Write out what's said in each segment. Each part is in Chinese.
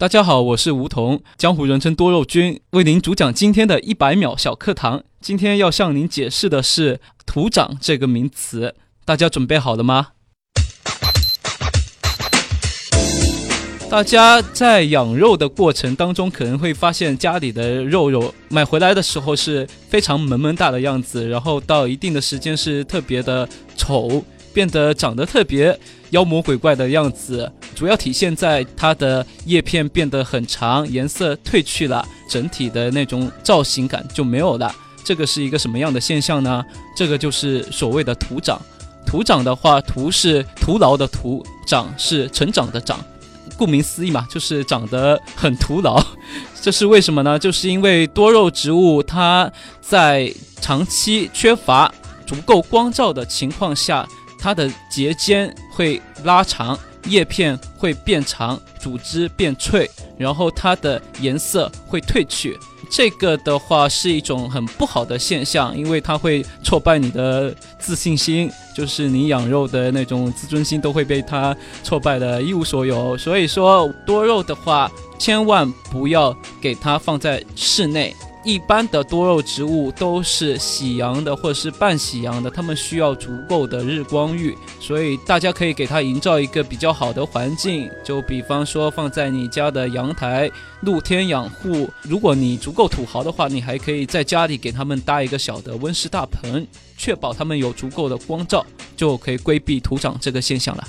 大家好，我是吴桐，江湖人称多肉君，为您主讲今天的一百秒小课堂。今天要向您解释的是“土长”这个名词，大家准备好了吗？大家在养肉的过程当中，可能会发现家里的肉肉买回来的时候是非常萌萌哒的样子，然后到一定的时间是特别的丑，变得长得特别妖魔鬼怪的样子。主要体现在它的叶片变得很长，颜色褪去了，整体的那种造型感就没有了。这个是一个什么样的现象呢？这个就是所谓的徒长。徒长的话，徒是徒劳的徒，长是成长的长。顾名思义嘛，就是长得很徒劳。这是为什么呢？就是因为多肉植物它在长期缺乏足够光照的情况下，它的节间会拉长。叶片会变长，组织变脆，然后它的颜色会褪去。这个的话是一种很不好的现象，因为它会挫败你的自信心，就是你养肉的那种自尊心都会被它挫败的一无所有。所以说多肉的话，千万不要给它放在室内。一般的多肉植物都是喜阳的或者是半喜阳的，它们需要足够的日光浴，所以大家可以给它营造一个比较好的环境，就比方说放在你家的阳台，露天养护。如果你足够土豪的话，你还可以在家里给它们搭一个小的温室大棚，确保它们有足够的光照，就可以规避土长这个现象了。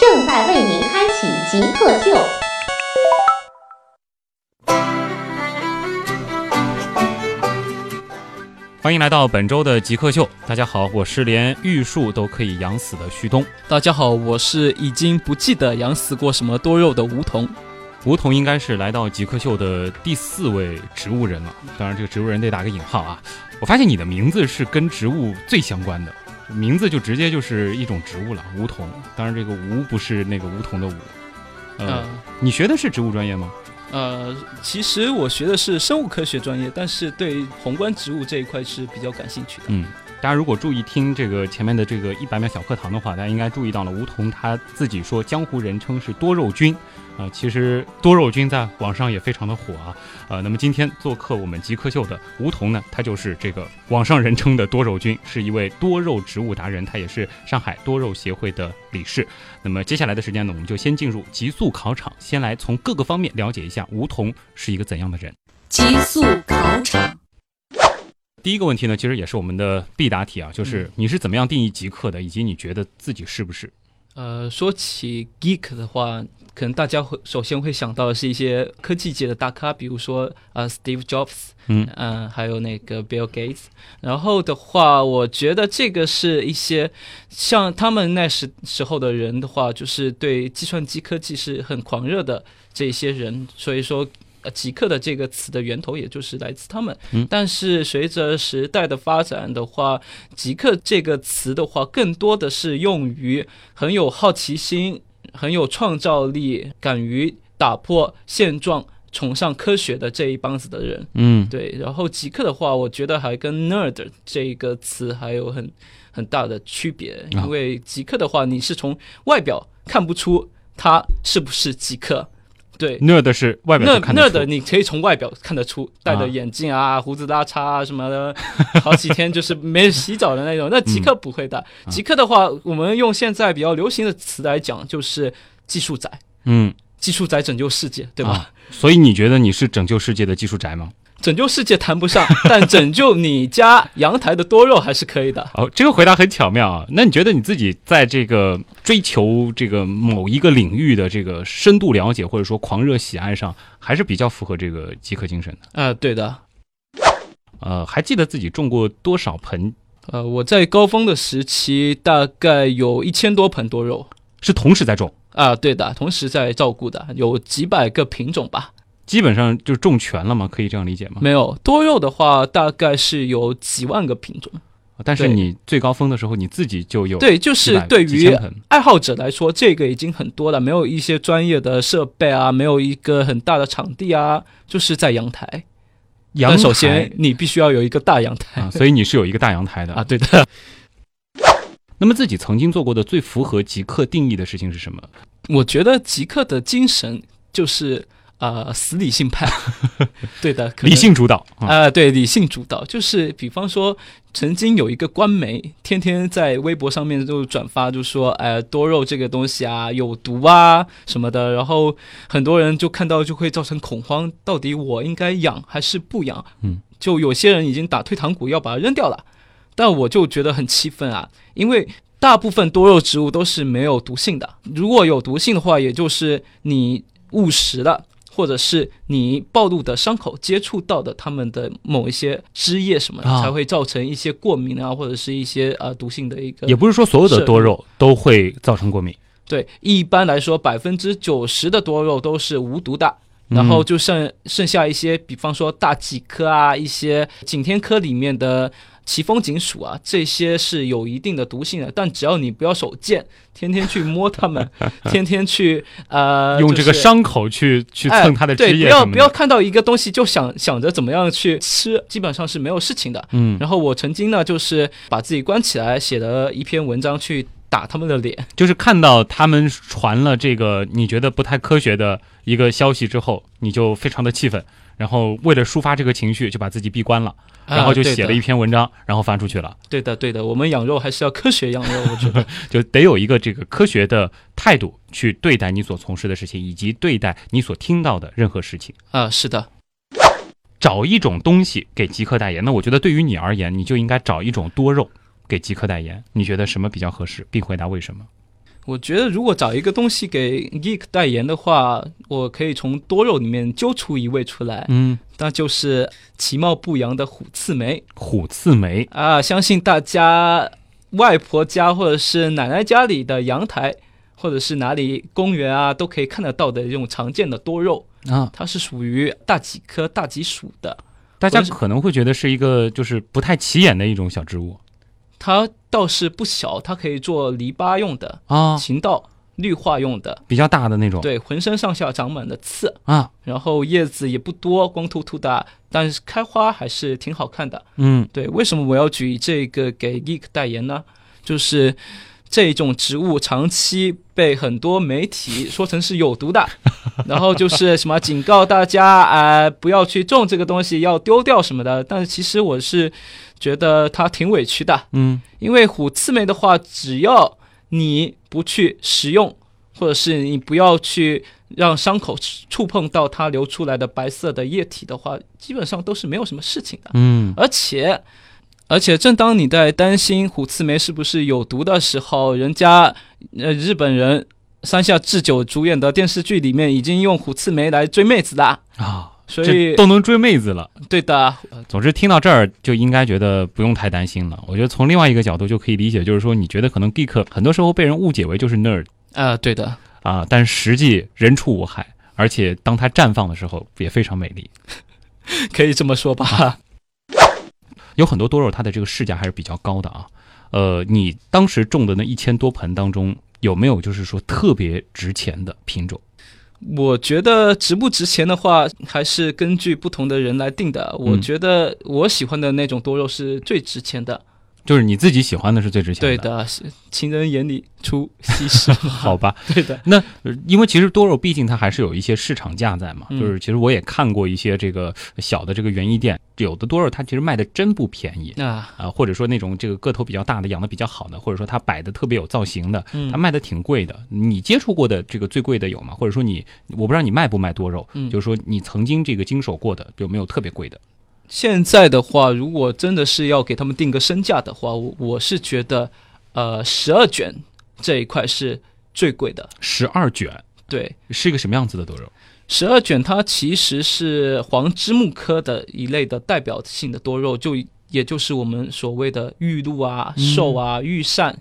正在为您开启极客秀，欢迎来到本周的极客秀。大家好，我是连玉树都可以养死的旭东。大家好，我是已经不记得养死过什么多肉的梧桐。梧桐应该是来到极客秀的第四位植物人了，当然这个植物人得打个引号啊。我发现你的名字是跟植物最相关的。名字就直接就是一种植物了，梧桐。当然，这个“梧”不是那个梧桐的“梧”。呃，你学的是植物专业吗？呃，其实我学的是生物科学专业，但是对宏观植物这一块是比较感兴趣的。嗯。大家如果注意听这个前面的这个一百秒小课堂的话，大家应该注意到了，梧桐他自己说江湖人称是多肉君，啊，其实多肉君在网上也非常的火啊，呃，那么今天做客我们极客秀的吴桐呢，他就是这个网上人称的多肉君，是一位多肉植物达人，他也是上海多肉协会的理事。那么接下来的时间呢，我们就先进入极速考场，先来从各个方面了解一下吴桐是一个怎样的人。极速考场。第一个问题呢，其实也是我们的必答题啊，就是你是怎么样定义极客的，以及你觉得自己是不是？呃，说起 geek 的话，可能大家会首先会想到的是一些科技界的大咖，比如说呃 Steve Jobs，嗯嗯，还有那个 Bill Gates。然后的话，我觉得这个是一些像他们那时时候的人的话，就是对计算机科技是很狂热的这些人，所以说。呃，极客的这个词的源头也就是来自他们。但是随着时代的发展的话，极客这个词的话，更多的是用于很有好奇心、很有创造力、敢于打破现状、崇尚科学的这一帮子的人。嗯，对。然后极客的话，我觉得还跟 nerd 这个词还有很很大的区别，因为极客的话，你是从外表看不出他是不是极客。对，nerd 是外表看得出，nerd 你可以从外表看得出，戴着眼镜啊，胡子拉碴啊什么的，好几天就是没洗澡的那种。那极客不会的，极客的话，我们用现在比较流行的词来讲，就是技术宅。嗯，技术宅拯救世界，对吧？所以你觉得你是拯救世界的技术宅吗？拯救世界谈不上，但拯救你家阳台的多肉还是可以的。哦，这个回答很巧妙啊！那你觉得你自己在这个追求这个某一个领域的这个深度了解，或者说狂热喜爱上，还是比较符合这个极客精神的？啊，对的。呃，还记得自己种过多少盆？呃，我在高峰的时期大概有一千多盆多肉是同时在种，啊，对的，同时在照顾的，有几百个品种吧。基本上就种全了吗？可以这样理解吗？没有多肉的话，大概是有几万个品种。但是你最高峰的时候，你自己就有对，就是对于爱好者来说，这个已经很多了，没有一些专业的设备啊，没有一个很大的场地啊，就是在阳台。阳台首先你必须要有一个大阳台啊，所以你是有一个大阳台的 啊，。对的。那么自己曾经做过的最符合极客定义的事情是什么？我觉得极客的精神就是呃死理性派，对的，理性主导啊，啊、对，理性主导，就是比方说，曾经有一个官媒，天天在微博上面就转发，就说，哎、多肉这个东西啊，有毒啊什么的，然后很多人就看到就会造成恐慌，到底我应该养还是不养？嗯，就有些人已经打退堂鼓要把它扔掉了，但我就觉得很气愤啊，因为。大部分多肉植物都是没有毒性的，如果有毒性的话，也就是你误食了，或者是你暴露的伤口接触到的它们的某一些汁液什么的，啊才会造成一些过敏啊，或者是一些呃毒性的一个。也不是说所有的多肉都会造成过敏。对，一般来说百分之九十的多肉都是无毒的。嗯然后就剩剩下一些，比方说大戟科啊，一些景天科里面的奇风锦属啊，这些是有一定的毒性的。但只要你不要手贱，天天去摸它们，天天去呃用这个伤口去去哎蹭它的对，汁液不要。不要看到一个东西就想想着怎么样去吃，基本上是没有事情的。嗯，然后我曾经呢，就是把自己关起来，写了一篇文章去打他们的脸。就是看到他们传了这个你觉得不太科学的一个消息之后，你就非常的气愤，然后为了抒发这个情绪，就把自己闭关了，然后就写了一篇文章，然后发出去了。对的，对的，我们养肉还是要科学养肉，我觉得。就得有一个这个科学的态度去对待你所从事的事情，以及对待你所听到的任何事情。啊，是的，找一种东西给极客代言，那我觉得对于你而言，你就应该找一种多肉给极客代言。你觉得什么比较合适，并回答为什么？我觉得如果找一个东西给 Geek 代言的话，我可以从多肉里面揪出一位出来，嗯，那就是其貌不扬的虎刺梅虎刺梅，啊！相信大家外婆家或者是奶奶家里的阳台，或者是哪里公园啊，都可以看得到的这种常见的多肉，啊，它是属于大戟科大戟属的。大家可能会觉得是一个就是不太起眼的一种小植物它倒是不小，它可以做篱笆用的、啊，行道、绿化用的。比较大的那种。对，浑身上下长满了刺，啊，然后叶子也不多，光秃秃的，但是开花还是挺好看的。嗯，对，为什么我要举这个给 Geek 代言呢？就是这种植物长期被很多媒体说成是有毒的，然后就是什么警告大家啊、呃不要去种这个东西，要丢掉什么的。但是其实我是觉得它挺委屈的，嗯，因为虎刺梅的话，只要你不去食用，或者是你不要去让伤口触碰到它流出来的白色的液体的话，基本上都是没有什么事情的。嗯，而且，而且正当你在担心虎刺梅是不是有毒的时候，人家呃日本人山下智久主演的电视剧里面已经用虎刺梅来追妹子啦。啊，所以都能追妹子了。对的，总之，听到这儿就应该觉得不用太担心了。我觉得从另外一个角度就可以理解，就是说，你觉得可能 geek 很多时候被人误解为就是 nerd 啊、对的，啊，但实际人畜无害，而且当它绽放的时候也非常美丽。可以这么说吧。有很多多肉，它的这个市价还是比较高的啊。呃，你当时种的那一千多盆当中，有没有就是说特别值钱的品种？我觉得值不值钱的话，还是根据不同的人来定的。我嗯觉得我喜欢的那种多肉是最值钱的。就是你自己喜欢的是最值钱的对的，是情人眼里出西施。好吧？对的，那呃因为其实多肉毕竟它还是有一些市场价在嘛，嗯就是其实我也看过一些这个小的这个园艺店，有的多肉它其实卖的真不便宜啊，啊、或者说那种这个个头比较大的、养的比较好的，或者说它摆的特别有造型的，嗯它卖的挺贵的。你接触过的这个最贵的有吗？或者说你我不知道你卖不卖多肉，嗯就是说你曾经这个经手过的有没有特别贵的？现在的话，如果真的是要给他们定个身价的话，我我是觉得，呃，十二卷这一块是最贵的。十二卷对，是一个什么样子的多肉？十二卷它其实是黄枝木科的一类的代表性的多肉，就也就是我们所谓的玉露啊、嗯寿啊、玉扇、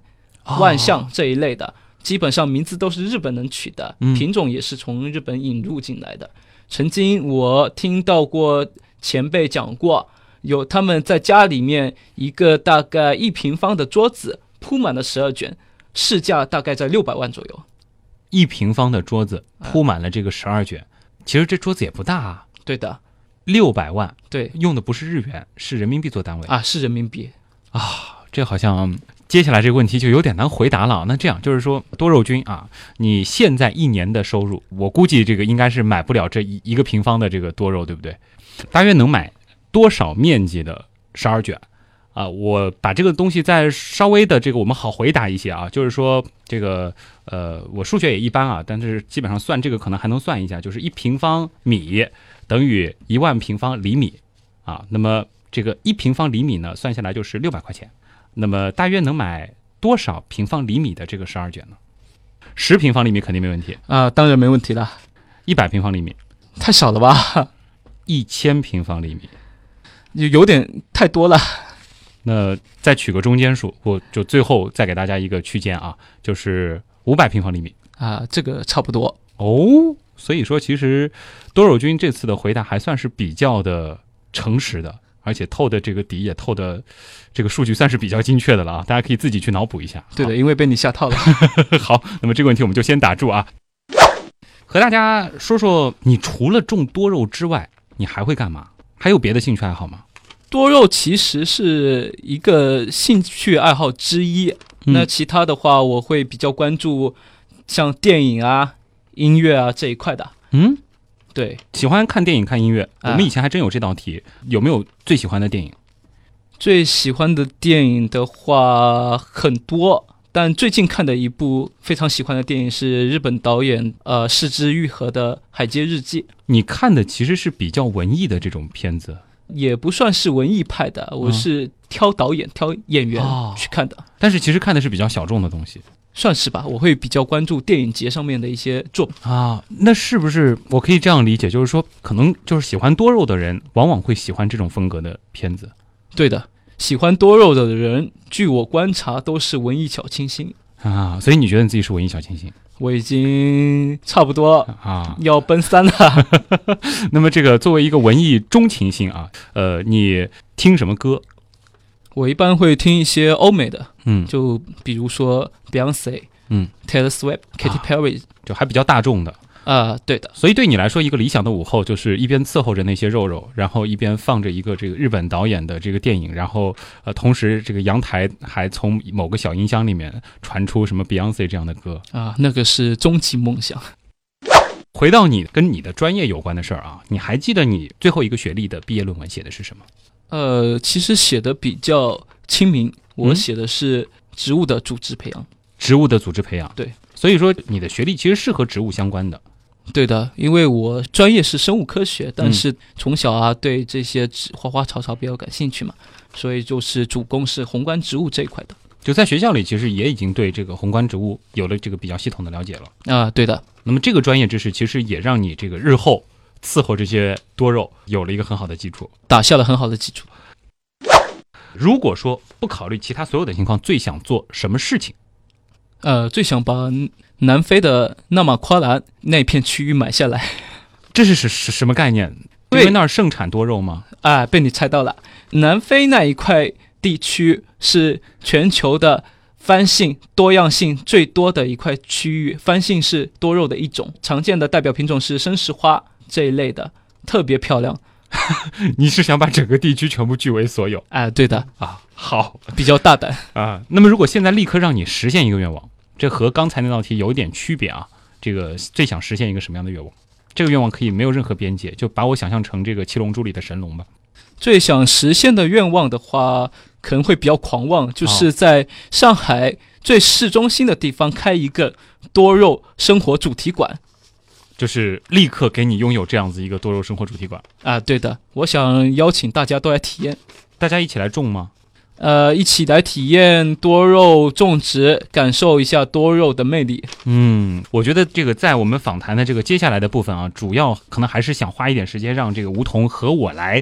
万象这一类的，基本上名字都是日本人取的，嗯品种也是从日本引入进来的。曾经我听到过前辈讲过，有他们在家里面一个大概一平方的桌子铺满了十二卷，市价大概在六百万左右。一平方的桌子铺满了这个十二卷，其实这桌子也不大啊，对的，六百万，对用的不是日元，是人民币做单位。啊，是人民币啊。这好像接下来这个问题就有点难回答了。那这样就是说，多肉君啊，你现在一年的收入，我估计这个应该是买不了这一一个平方的这个多肉，对不对？大约能买多少面积的十二卷？啊，我把这个东西再稍微的这个我们好回答一些啊，就是说这个呃，我数学也一般啊，但是基本上算这个可能还能算一下，就是一平方米等于一万平方厘米啊，那么这个一平方厘米呢，算下来就是六百块钱。那么大约能买多少平方厘米的这个十二卷呢？十平方厘米肯定没问题，啊，当然没问题了，一百平方厘米，太少了吧？一千平方厘米，有有点太多了。那再取个中间数，我就最后再给大家一个区间啊，就是五百平方厘米啊，这个差不多。哦。所以说，其实多肉君这次的回答还算是比较的诚实的，而且透的这个底也透的这个数据算是比较精确的了啊，大家可以自己去脑补一下。对的，因为被你吓套了。好，那么这个问题我们就先打住啊。和大家说说，你除了种多肉之外，你还会干嘛？还有别的兴趣爱好吗？多肉其实是一个兴趣爱好之一。嗯那其他的话，我会比较关注像电影啊、音乐啊这一块的。嗯，对，喜欢看电影、看音乐。我啊们以前还真有这道题，有没有最喜欢的电影？最喜欢的电影的话很多，但最近看的一部非常喜欢的电影是日本导演呃四之愈合的《海街日记》。你看的其实是比较文艺的这种片子，也不算是文艺派的，我是挑导演、挑演员哦去看的，但是其实看的是比较小众的东西算是吧。我会比较关注电影节上面的一些作品。啊。那是不是我可以这样理解，就是说，可能就是喜欢多肉的人，往往会喜欢这种风格的片子？对的，喜欢多肉的人，据我观察都是文艺小清新。啊，所以你觉得你自己是文艺小清新我已经差不多啊？要奔三了。那么这个作为一个文艺中情星啊，呃，你听什么歌？我一般会听一些欧美的，嗯，就比如说 Beyonce、嗯 Taylor Swift、Katy 啊 Perry 就还比较大众的。啊、对的，所以对你来说，一个理想的午后就是一边伺候着那些肉肉，然后一边放着一个这个日本导演的这个电影，然后呃，同时这个阳台还从某个小音箱里面传出什么 Beyonce 这样的歌。啊、那个是终极梦想。回到你跟你的专业有关的事儿啊，你还记得你最后一个学历的毕业论文写的是什么？呃，其实写的比较亲民，我嗯写的是植物的组织培养。植物的组织培养。对，所以说你的学历其实是和植物相关的。对的，因为我专业是生物科学，但嗯是从小啊对这些植花花草草比较感兴趣嘛，所以就是主攻是宏观植物这一块的。就在学校里，其实也已经对这个宏观植物有了这个比较系统的了解了。啊、对的，那么这个专业知识其实也让你这个日后伺候这些多肉有了一个很好的基础。打下了很好的基础。如果说不考虑其他所有的情况，最想做什么事情？呃，最想把南非的纳马夸兰那片区域买下来。这是是是什么概念？因对为那儿盛产多肉吗？啊，被你猜到了。南非那一块地区是全球的番杏多样性最多的一块区域，番杏是多肉的一种，常见的代表品种是生石花这一类的，特别漂亮。你是想把整个地区全部据为所有哎，对的，啊？好比较大胆。啊。那么如果现在立刻让你实现一个愿望，这和刚才那道题有一点区别啊。这个最想实现一个什么样的愿望？这个愿望可以没有任何边界，就把我想象成这个七龙珠里的神龙吧。最想实现的愿望的话，可能会比较狂妄，就是在上海最市中心的地方开一个多肉生活主题馆。就是立刻给你拥有这样子一个多肉生活主题馆，啊，对的，我想邀请大家都来体验。大家一起来种吗？呃，一起来体验多肉种植，感受一下多肉的魅力。嗯，我觉得这个在我们访谈的这个接下来的部分啊，主要可能还是想花一点时间让这个梧桐和我来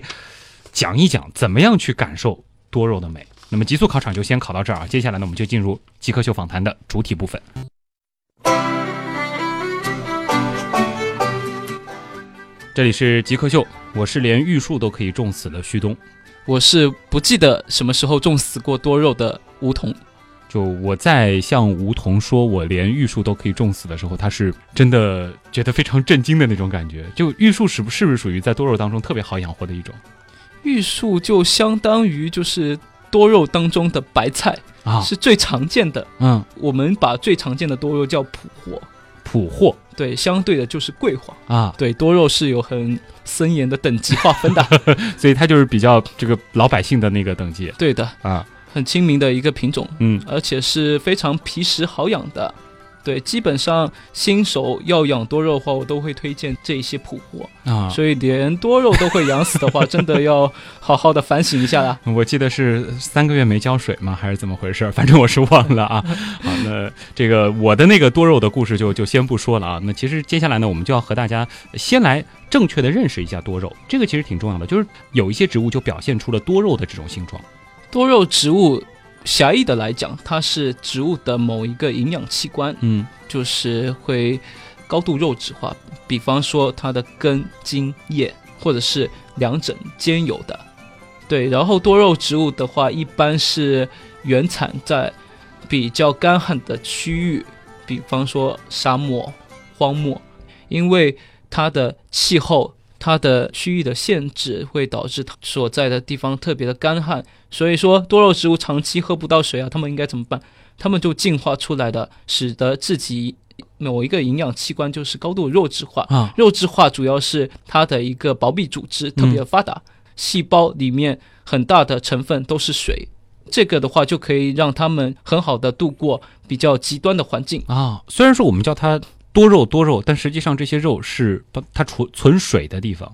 讲一讲怎么样去感受多肉的美。那么极速考场就先考到这儿啊，接下来呢我们就进入极客秀访谈的主体部分。这里是极客秀，我是连玉树都可以种死的旭东。我是不记得什么时候种死过多肉的梧桐。就我在向梧桐说我连玉树都可以种死的时候，他是真的觉得非常震惊的那种感觉。就玉树是不是不是属于在多肉当中特别好养活的一种玉树就相当于就是多肉当中的白菜，啊？是最常见的。嗯，我们把最常见的多肉叫普货，普货对，相对的就是桂花。啊，对，多肉是有很森严的等级划分的。所以它就是比较这个老百姓的那个等级对的，啊。很亲民的一个品种，嗯而且是非常皮实好养的。对，基本上新手要养多肉的话，我都会推荐这些普货。啊，所以连多肉都会养死的话，真的要好好的反省一下啦。我记得是三个月没浇水吗？还是怎么回事？反正我是忘了啊。好，那这个我的那个多肉的故事就就先不说了啊。那其实接下来呢，我们就要和大家先来正确的认识一下多肉，这个其实挺重要的。就是有一些植物就表现出了多肉的这种形状。多肉植物，狭义的来讲，它是植物的某一个营养器官，嗯就是会高度肉质化。比方说它的根、茎、叶，或者是两者兼有的。对，然后多肉植物的话，一般是原产在比较干旱的区域，比方说沙漠、荒漠，因为它的气候、它的区域的限制，会导致它所在的地方特别的干旱。所以说，多肉植物长期喝不到水啊，它们应该怎么办？它们就进化出来的，使得自己某一个营养器官就是高度肉质化。啊肉质化主要是它的一个薄壁组织特别发达，细胞里面很大的成分都是水。这个的话就可以让它们很好的度过比较极端的环境。啊，虽然说我们叫它多肉多肉，但实际上这些肉是它它储存水的地方。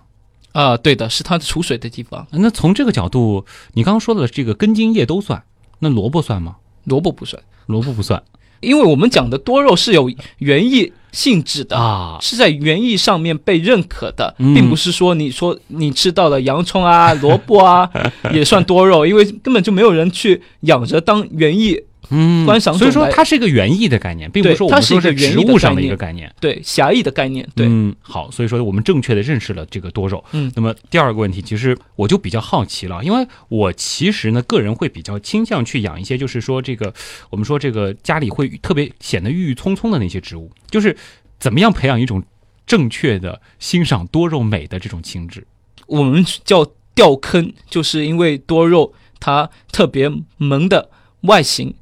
啊，对的，是它储水的地方。那从这个角度，你刚刚说的这个根茎叶都算，那萝卜算吗？萝卜不算，萝卜不算因为我们讲的多肉是有园艺性质的。啊。是在园艺上面被认可的，嗯并不是说你说你吃到了洋葱啊、萝卜啊也算多肉，因为根本就没有人去养着当园艺嗯观赏所以说它是一个园艺的概念，并不是说我们说是植物上的一个概念。对狭义的概念。对，嗯，好，所以说我们正确的认识了这个多肉。嗯那么第二个问题，其实我就比较好奇了，因为我其实呢，个人会比较倾向去养一些，就是说这个我们说这个家里会特别显得郁郁葱葱的那些植物，就是怎么样培养一种正确的欣赏多肉美的这种情致。我们叫掉坑，就是因为多肉它特别萌的外形、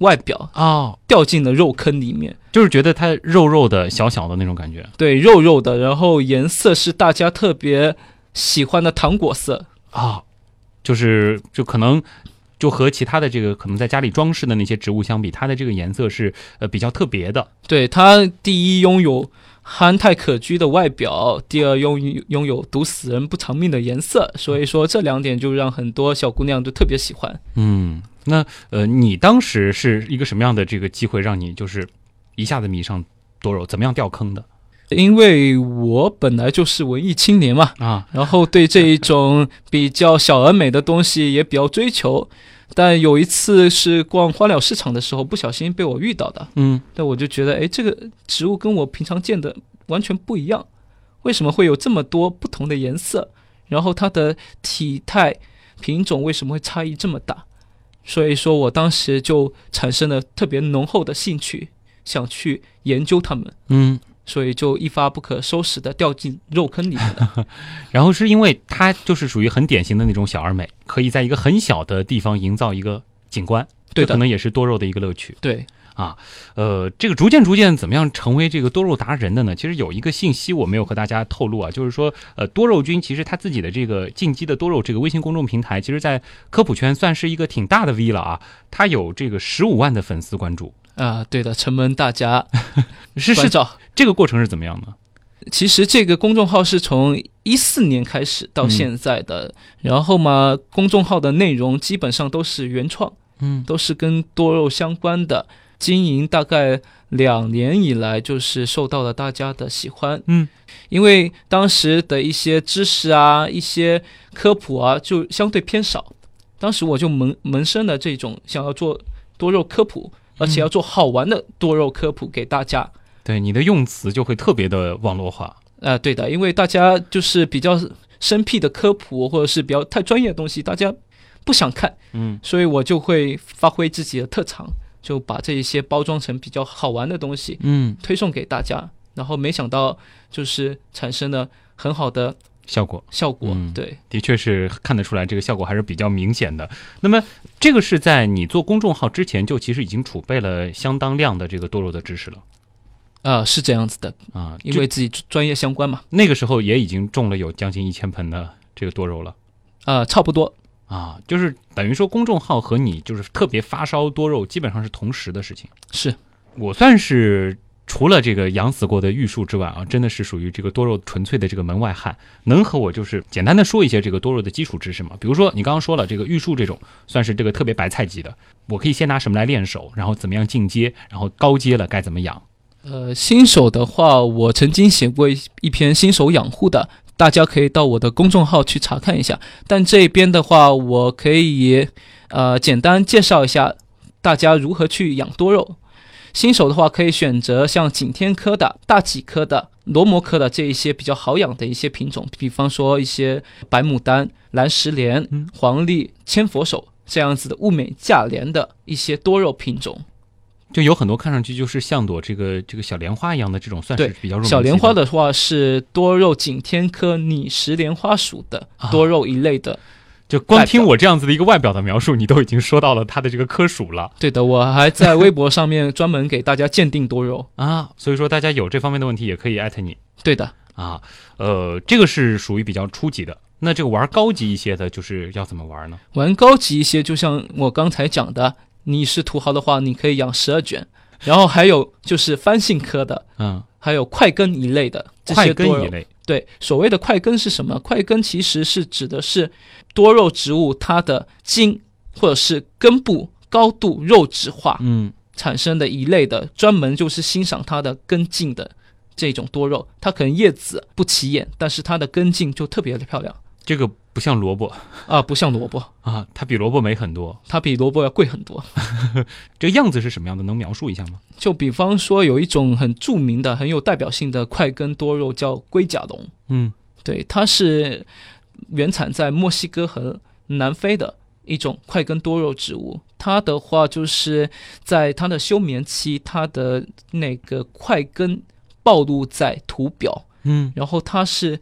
外表哦，掉进了肉坑里面。就是觉得它肉肉的、小小的那种感觉。对，肉肉的，然后颜色是大家特别喜欢的糖果色。啊，就是就可能就和其他的这个可能在家里装饰的那些植物相比，它的这个颜色是呃比较特别的。对，它第一拥有憨态可掬的外表，第二拥有拥有毒死人不偿命的颜色，所以说这两点就让很多小姑娘都特别喜欢。嗯，那呃，你当时是一个什么样的这个机会让你就是一下子迷上多肉？怎么样掉坑的因为我本来就是文艺青年嘛，啊？然后对这一种比较小而美的东西也比较追求。但有一次是逛花鸟市场的时候，不小心被我遇到的，嗯但我就觉得，哎，这个植物跟我平常见的完全不一样，为什么会有这么多不同的颜色？然后它的体态、品种为什么会差异这么大？所以说我当时就产生了特别浓厚的兴趣，想去研究它们，嗯，所以就一发不可收拾的掉进肉坑里面了。然后是因为它就是属于很典型的那种小而美，可以在一个很小的地方营造一个景观，对的，可能也是多肉的一个乐趣。对，啊呃，这个逐渐逐渐怎么样成为这个多肉达人的呢？其实有一个信息我没有和大家透露啊，就是说，呃，多肉君其实他自己的这个进击的多肉这个微信公众平台，其实在科普圈算是一个挺大的 V 了啊，他有这个十五万的粉丝关注，啊、对的，承蒙大家 是是关照。这个过程是怎么样的？其实这个公众号是从一四年开始到嗯现在的，然后嘛，公众号的内容基本上都是原创，嗯都是跟多肉相关的。经营大概两年以来，就是受到了大家的喜欢。嗯，因为当时的一些知识啊、一些科普啊，就相对偏少。当时我就萌萌生了这种想要做多肉科普，而且要做好玩的多肉科普给大家。对，你的用词就会特别的网络化。呃，对的，因为大家就是比较生僻的科普，或者是比较太专业的东西，大家不想看，嗯所以我就会发挥自己的特长，就把这一些包装成比较好玩的东西嗯，推送给大家。然后没想到就是产生了很好的效果效果，嗯对。的确是看得出来，这个效果还是比较明显的。那么，这个是在你做公众号之前就其实已经储备了相当量的这个多肉的知识了呃、是这样子的，啊，因为自己专业相关嘛，那个时候也已经种了有将近一千盆的这个多肉了。呃、差不多，啊，就是等于说公众号和你就是特别发烧多肉基本上是同时的事情。是我算是除了这个养死过的玉树之外啊，真的是属于这个多肉纯粹的这个门外汉。能和我就是简单的说一些这个多肉的基础知识吗？比如说你刚刚说了这个玉树这种算是这个特别白菜级的，我可以先拿什么来练手，然后怎么样进阶，然后高阶了该怎么养。呃，新手的话，我曾经写过一篇新手养护的，大家可以到我的公众号去查看一下。但这边的话，我可以呃简单介绍一下大家如何去养多肉。新手的话，可以选择像景天科的、大戟科的、罗摩科的这一些比较好养的一些品种，比方说一些白牡丹、蓝石莲、嗯黄鹂、千佛手这样子的物美价廉的一些多肉品种。就有很多看上去就是像朵这个这个小莲花一样的这种，算是比较小莲花的话是多肉景天科拟石莲花属的多肉一类的。就光听我这样子的一个外表的描述，你都已经说到了它的这个科属了对的，我还在微博上面专门给大家鉴定多肉。啊。所以说大家有这方面的问题也可以艾特你。对的，啊，呃，这个是属于比较初级的。那这个玩高级一些的，就是要怎么玩呢？玩高级一些，就像我刚才讲的，你是土豪的话，你可以养十二卷，然后还有就是番杏科的，嗯，还有快根一类的这快些多肉。根一类，对，所谓的快根是什么？快根其实是指的是多肉植物它的茎或者是根部高度肉质化，嗯，产生的一类的，专门就是欣赏它的根茎的这种多肉。它可能叶子不起眼，但是它的根茎就特别的漂亮这个不像萝卜啊，不像萝卜，啊，它比萝卜美很多。它比萝卜要贵很多。这个样子是什么样的？能描述一下吗？就比方说，有一种很著名的、很有代表性的块根多肉叫龟甲龙，嗯对，它是原产在墨西哥和南非的一种块根多肉植物。它的话就是在它的休眠期，它的那个块根暴露在土表，嗯，然后它是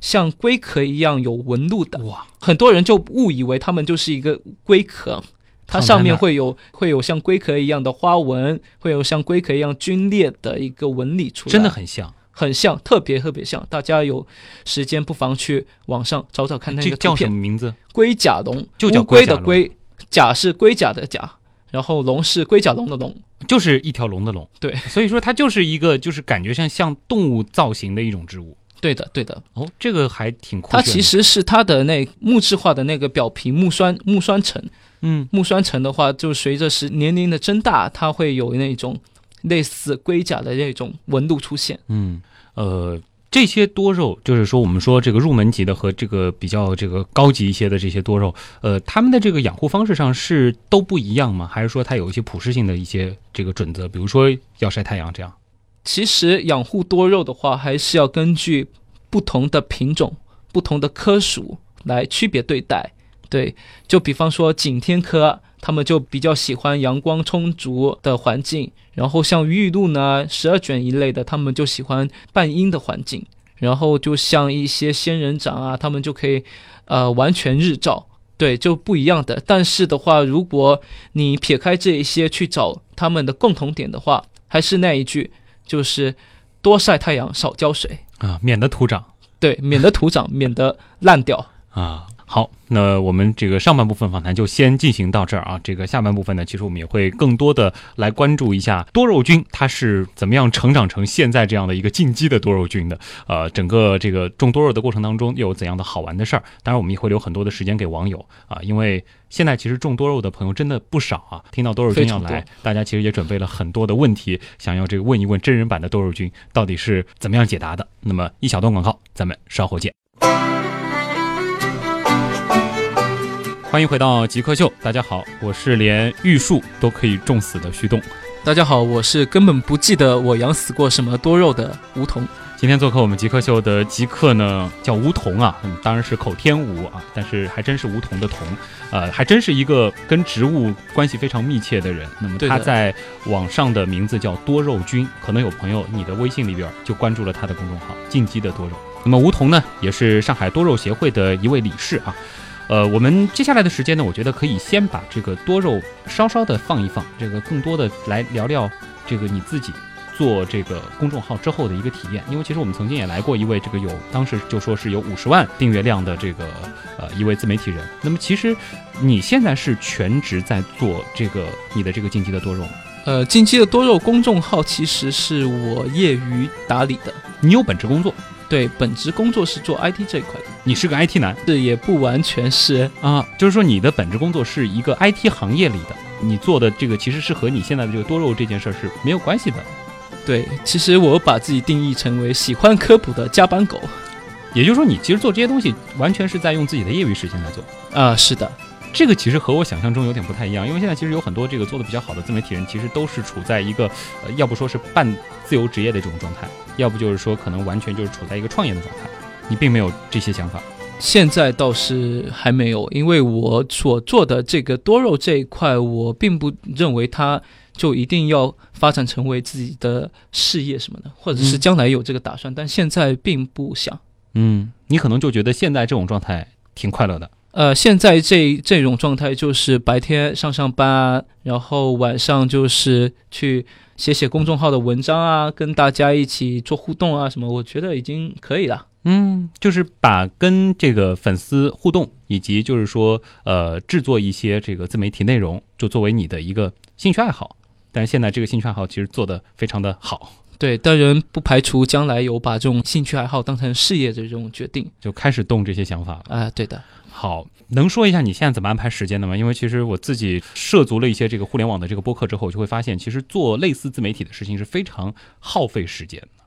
像龟壳一样有纹路的，哇，很多人就误以为它们就是一个龟壳。它上面会有会有像龟壳一样的花纹，会有像龟壳一样皲裂的一个纹理出来，真的很像。很像，特别特别像。大家有时间不妨去网上找找看那这个叫。什么名字？龟甲龙，就叫乌龟的龟，甲是龟甲的甲，然后龙是龟甲龙的龙。就是一条龙的龙。对，所以说它就是一个就是感觉像像动物造型的一种植物。对的，对的，哦，这个还挺酷它。其实是它的那木质化的那个表皮木栓木栓层，嗯木栓层的话，就随着时年龄的增大，它会有那种类似龟甲的那种纹路出现。嗯，呃，这些多肉，就是说我们说这个入门级的和这个比较这个高级一些的这些多肉，呃，他们的这个养护方式上是都不一样吗？还是说它有一些普适性的一些这个准则？比如说要晒太阳这样？其实养护多肉的话，还是要根据不同的品种、不同的科属来区别对待。对，就比方说景天科，他们就比较喜欢阳光充足的环境；然后像玉露呢、十二卷一类的，他们就喜欢半阴的环境。然后就像一些仙人掌啊，他们就可以呃完全日照。对，就不一样的。但是的话，如果你撇开这一些去找他们的共同点的话，还是那一句，就是多晒太阳，少浇水，啊，免得土长对，免得土长，免得烂掉。啊。好，那我们这个上半部分访谈就先进行到这儿啊。这个下半部分呢，其实我们也会更多的来关注一下多肉菌它是怎么样成长成现在这样的一个进击的多肉菌的。呃，整个这个种多肉的过程当中又有怎样的好玩的事儿？当然，我们也会留很多的时间给网友啊，因为现在其实种多肉的朋友真的不少啊。听到多肉菌要来，大家其实也准备了很多的问题，想要这个问一问真人版的多肉菌到底是怎么样解答的。那么一小段广告，咱们稍后见。欢迎回到极客秀，大家好，我是连玉树都可以种死的旭东。大家好，我是根本不记得我养死过什么多肉的梧桐。今天做客我们极客秀的极客呢，叫梧桐啊，嗯，当然是口天吴啊，但是还真是梧桐的桐，呃，还真是一个跟植物关系非常密切的人。那么他在网上的名字叫多肉君，可能有朋友你的微信里边就关注了他的公众号“进击的多肉”。那么梧桐呢，也是上海多肉协会的一位理事啊。呃，我们接下来的时间呢，我觉得可以先把这个多肉稍稍的放一放，这个更多的来聊聊这个你自己做这个公众号之后的一个体验。因为其实我们曾经也来过一位这个有当时就说是有五十万订阅量的这个呃一位自媒体人。那么其实你现在是全职在做这个你的这个进击的多肉吗？呃，进击的多肉公众号其实是我业余打理的，你有本职工作，对，本职工作是做 IT 这一块的，你是个 IT 男这也不完全是。啊，就是说你的本职工作是一个 IT 行业里的，你做的这个其实是和你现在的这个多肉这件事儿是没有关系的。对，其实我把自己定义成为喜欢科普的加班狗。也就是说，你其实做这些东西完全是在用自己的业余时间来做。啊，是的，这个其实和我想象中有点不太一样，因为现在其实有很多这个做的比较好的自媒体人，其实都是处在一个呃，要不说是半自由职业的这种状态，要不就是说可能完全就是处在一个创业的状态。你并没有这些想法，现在倒是还没有，因为我所做的这个多肉这一块，我并不认为它就一定要发展成为自己的事业什么的，或者是嗯将来有这个打算，但现在并不想。嗯，你可能就觉得现在这种状态挺快乐的，呃，现在这这种状态就是白天上上班啊，然后晚上就是去写写公众号的文章啊，跟大家一起做互动啊什么，我觉得已经可以了。嗯，就是把跟这个粉丝互动，以及就是说呃制作一些这个自媒体内容，就作为你的一个兴趣爱好。但是现在这个兴趣爱好其实做的非常的好，对，当然不排除将来有把这种兴趣爱好当成事业的这种决定。就开始动这些想法了。啊、对的。好，能说一下你现在怎么安排时间的吗？因为其实我自己涉足了一些这个互联网的这个播客之后，就会发现，其实做类似自媒体的事情是非常耗费时间的。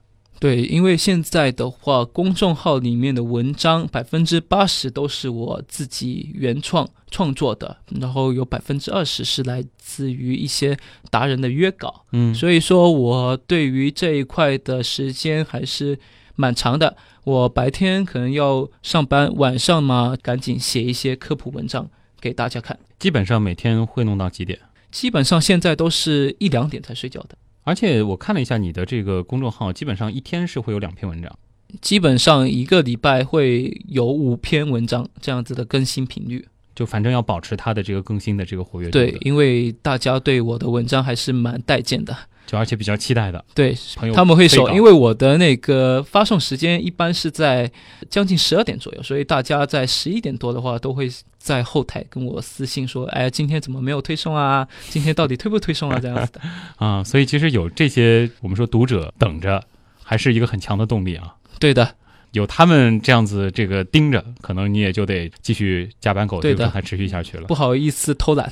对，因为现在的话，公众号里面的文章百分之八十都是我自己原创创作的，然后有百分之二十是来自于一些达人的约稿，嗯所以说我对于这一块的时间还是蛮长的。我白天可能要上班，晚上嘛赶紧写一些科普文章给大家看。基本上每天会弄到几点？基本上现在都是一两点才睡觉的。而且我看了一下你的这个公众号，基本上一天是会有两篇文章。基本上一个礼拜会有五篇文章这样子的更新频率。就反正要保持它的这个更新的这个活跃度，，对因为大家对我的文章还是蛮待见的。就而且比较期待的对，朋友他们会说，因为我的那个发送时间一般是在将近十二点左右，所以大家在十一点多的话都会在后台跟我私信说，哎，今天怎么没有推送啊？今天到底推不推送啊？这样子的。啊，所以其实有这些我们说读者等着，还是一个很强的动力啊。对的，有他们这样子这个盯着，可能你也就得继续加班狗这对的个状态持续下去了。不好意思偷懒。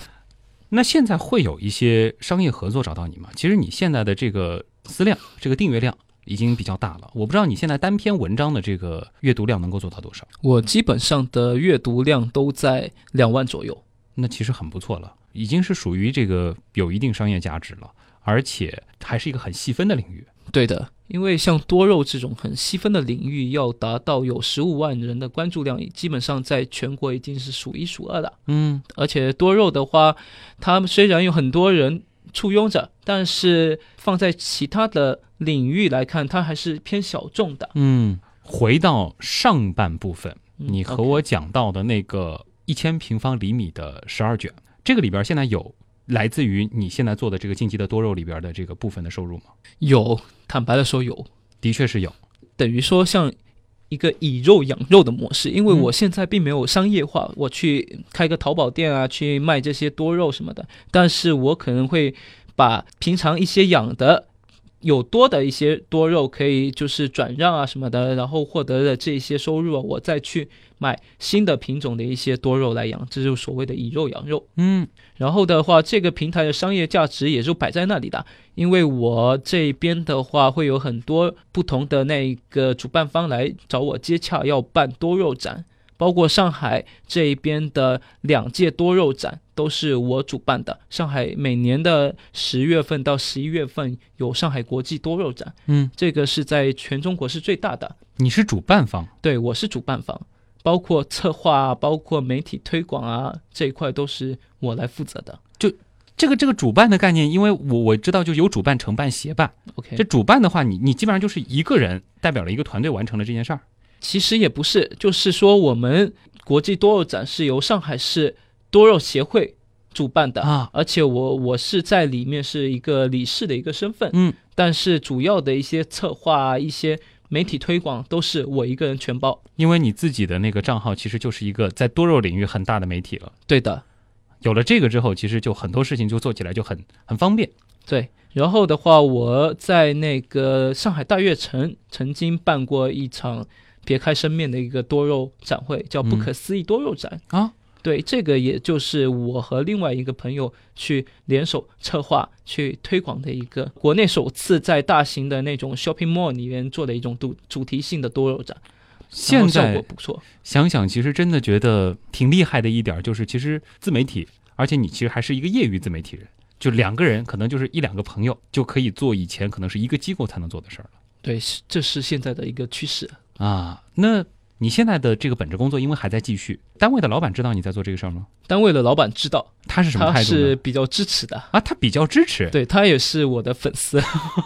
那现在会有一些商业合作找到你吗？其实你现在的这个私量、这个订阅量已经比较大了。我不知道你现在单篇文章的这个阅读量能够做到多少，我基本上的阅读量都在两万左右。那其实很不错了，已经是属于这个有一定商业价值了，而且还是一个很细分的领域。对的，因为像多肉这种很细分的领域，要达到有十五万人的关注量，基本上在全国已经是数一数二的。嗯，而且多肉的话，它虽然有很多人簇拥着，但是放在其他的领域来看，它还是偏小众的。嗯，回到上半部分，嗯你和我讲到的那个一千平方厘米的十二卷，这个里边现在有来自于你现在做的这个晋级的多肉里边的这个部分的收入吗？有，坦白的说有，的确是有。等于说像一个以肉养肉的模式，因为嗯我现在并没有商业化，我去开个淘宝店啊，去卖这些多肉什么的，但是我可能会把平常一些养的有多的一些多肉，可以就是转让啊什么的，然后获得的这些收入啊，我再去买新的品种的一些多肉来养，这就是所谓的以肉养肉。嗯然后的话，这个平台的商业价值也就摆在那里的，因为我这边的话会有很多不同的那个主办方来找我接洽，要办多肉展，包括上海这一边的两届多肉展都是我主办的。上海每年的十月份到十一月份有上海国际多肉展，嗯，这个是在全中国是最大的。你是主办方，对，我是主办方，包括策划啊，包括媒体推广啊这一块都是我来负责的。就这个这个主办的概念，因为我我知道就有主办、承办、协办。OK，这主办的话，你你基本上就是一个人代表了一个团队完成了这件事儿。其实也不是，就是说我们国际多肉展是由上海市多肉协会主办的啊而且我我是在里面是一个理事的一个身份，嗯，但是主要的一些策划啊、一些媒体推广都是我一个人全包。因为你自己的那个账号其实就是一个在多肉领域很大的媒体了。对的，有了这个之后，其实就很多事情就做起来就很很方便。对。然后的话，我在那个上海大悦城曾经办过一场别开生面的一个多肉展会，叫“不可思议多肉展”啊。对，这个也就是我和另外一个朋友去联手策划、去推广的一个国内首次在大型的那种 shopping mall 里面做的一种主主题性的多肉展，效果在不错。想想，其实真的觉得挺厉害的一点儿，就是其实自媒体，而且你其实还是一个业余自媒体人，就两个人可能就是一两个朋友就可以做以前可能是一个机构才能做的事儿了对，是这是现在的一个趋势。啊。那你现在的这个本职工作，因为还在继续，单位的老板知道你在做这个事儿吗？单位的老板知道，他是什么他态度他？是比较支持的，啊，他比较支持。对他也是我的粉丝。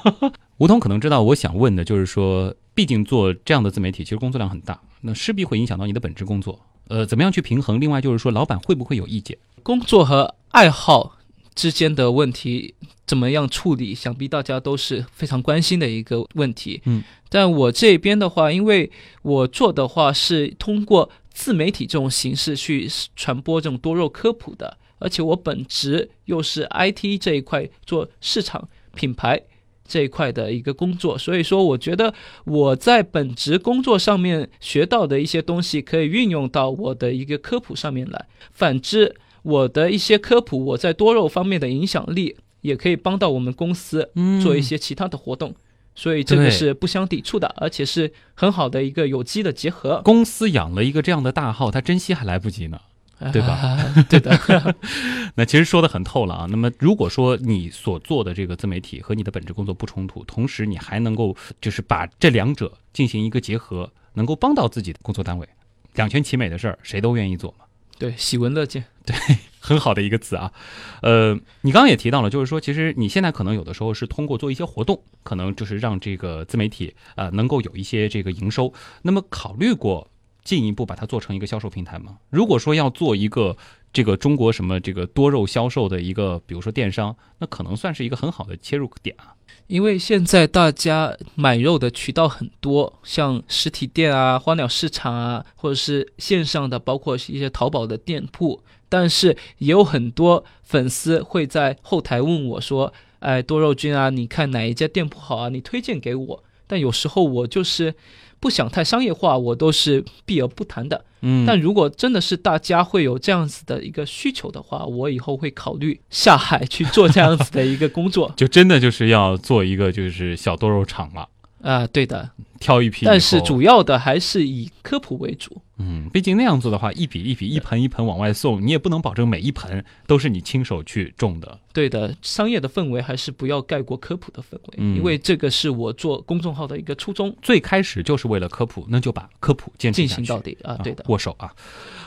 吴桐可能知道，我想问的就是说，毕竟做这样的自媒体，其实工作量很大，那势必会影响到你的本职工作。呃，怎么样去平衡？另外就是说，老板会不会有意见？工作和爱好之间的问题怎么样处理？想必大家都是非常关心的一个问题。嗯，但我这边的话，因为我做的话是通过自媒体这种形式去传播这种多肉科普的，而且我本职又是 IT 这一块做市场品牌。这一块的一个工作，所以说我觉得我在本职工作上面学到的一些东西，可以运用到我的一个科普上面来。反之，我的一些科普，我在多肉方面的影响力，也可以帮到我们公司嗯做一些其他的活动。所以这个是不相抵触的，而且是很好的一个有机的结合，公司养了一个这样的大号，他珍惜还来不及呢。对吧啊？对 的，那其实说的很透了啊。那么如果说你所做的这个自媒体和你的本职工作不冲突，同时你还能够就是把这两者进行一个结合，能够帮到自己的工作单位，两全其美的事儿，谁都愿意做嘛。对，喜闻乐见。对很好的一个词啊，呃，你刚刚也提到了，就是说，其实你现在可能有的时候是通过做一些活动，可能就是让这个自媒体啊能够有一些这个营收。那么考虑过进一步把它做成一个销售平台吗？如果说要做一个这个中国什么这个多肉销售的一个，比如说电商，那可能算是一个很好的切入点啊。因为现在大家买肉的渠道很多，像实体店啊、花鸟市场啊，或者是线上的，包括一些淘宝的店铺。但是也有很多粉丝会在后台问我说：“哎，多肉君啊，你看哪一家店铺好啊？你推荐给我。”但有时候我就是不想太商业化，我都是避而不谈的。嗯但如果真的是大家会有这样子的一个需求的话，我以后会考虑下海去做这样子的一个工作 就真的就是要做一个就是小多肉场了，啊、对的。挑一批。但是主要的还是以科普为主。嗯，毕竟那样子的话，一笔一笔、一盆一盆往外送，你也不能保证每一盆都是你亲手去种的。对的，商业的氛围还是不要盖过科普的氛围，嗯因为这个是我做公众号的一个初衷，最开始就是为了科普，那就把科普坚持进行到底啊。对的，握手啊。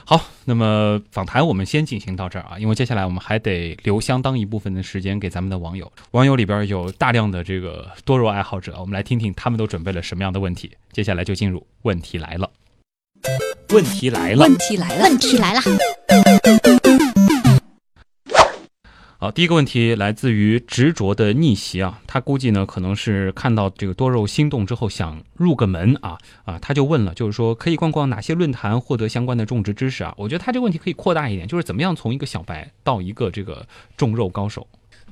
好，那么访谈我们先进行到这儿啊，因为接下来我们还得留相当一部分的时间给咱们的网友。网友里边有大量的这个多肉爱好者，我们来听听他们都准备了什么样的问题。接下来就进入问题来了。问题来了问题来了，问题来了，啊！好，第一个问题来自于执着的逆袭啊，他估计呢可能是看到这个多肉心动之后想入个门啊啊，他就问了，就是说可以逛逛哪些论坛获得相关的种植知识啊？我觉得他这个问题可以扩大一点，就是怎么样从一个小白到一个这个种肉高手。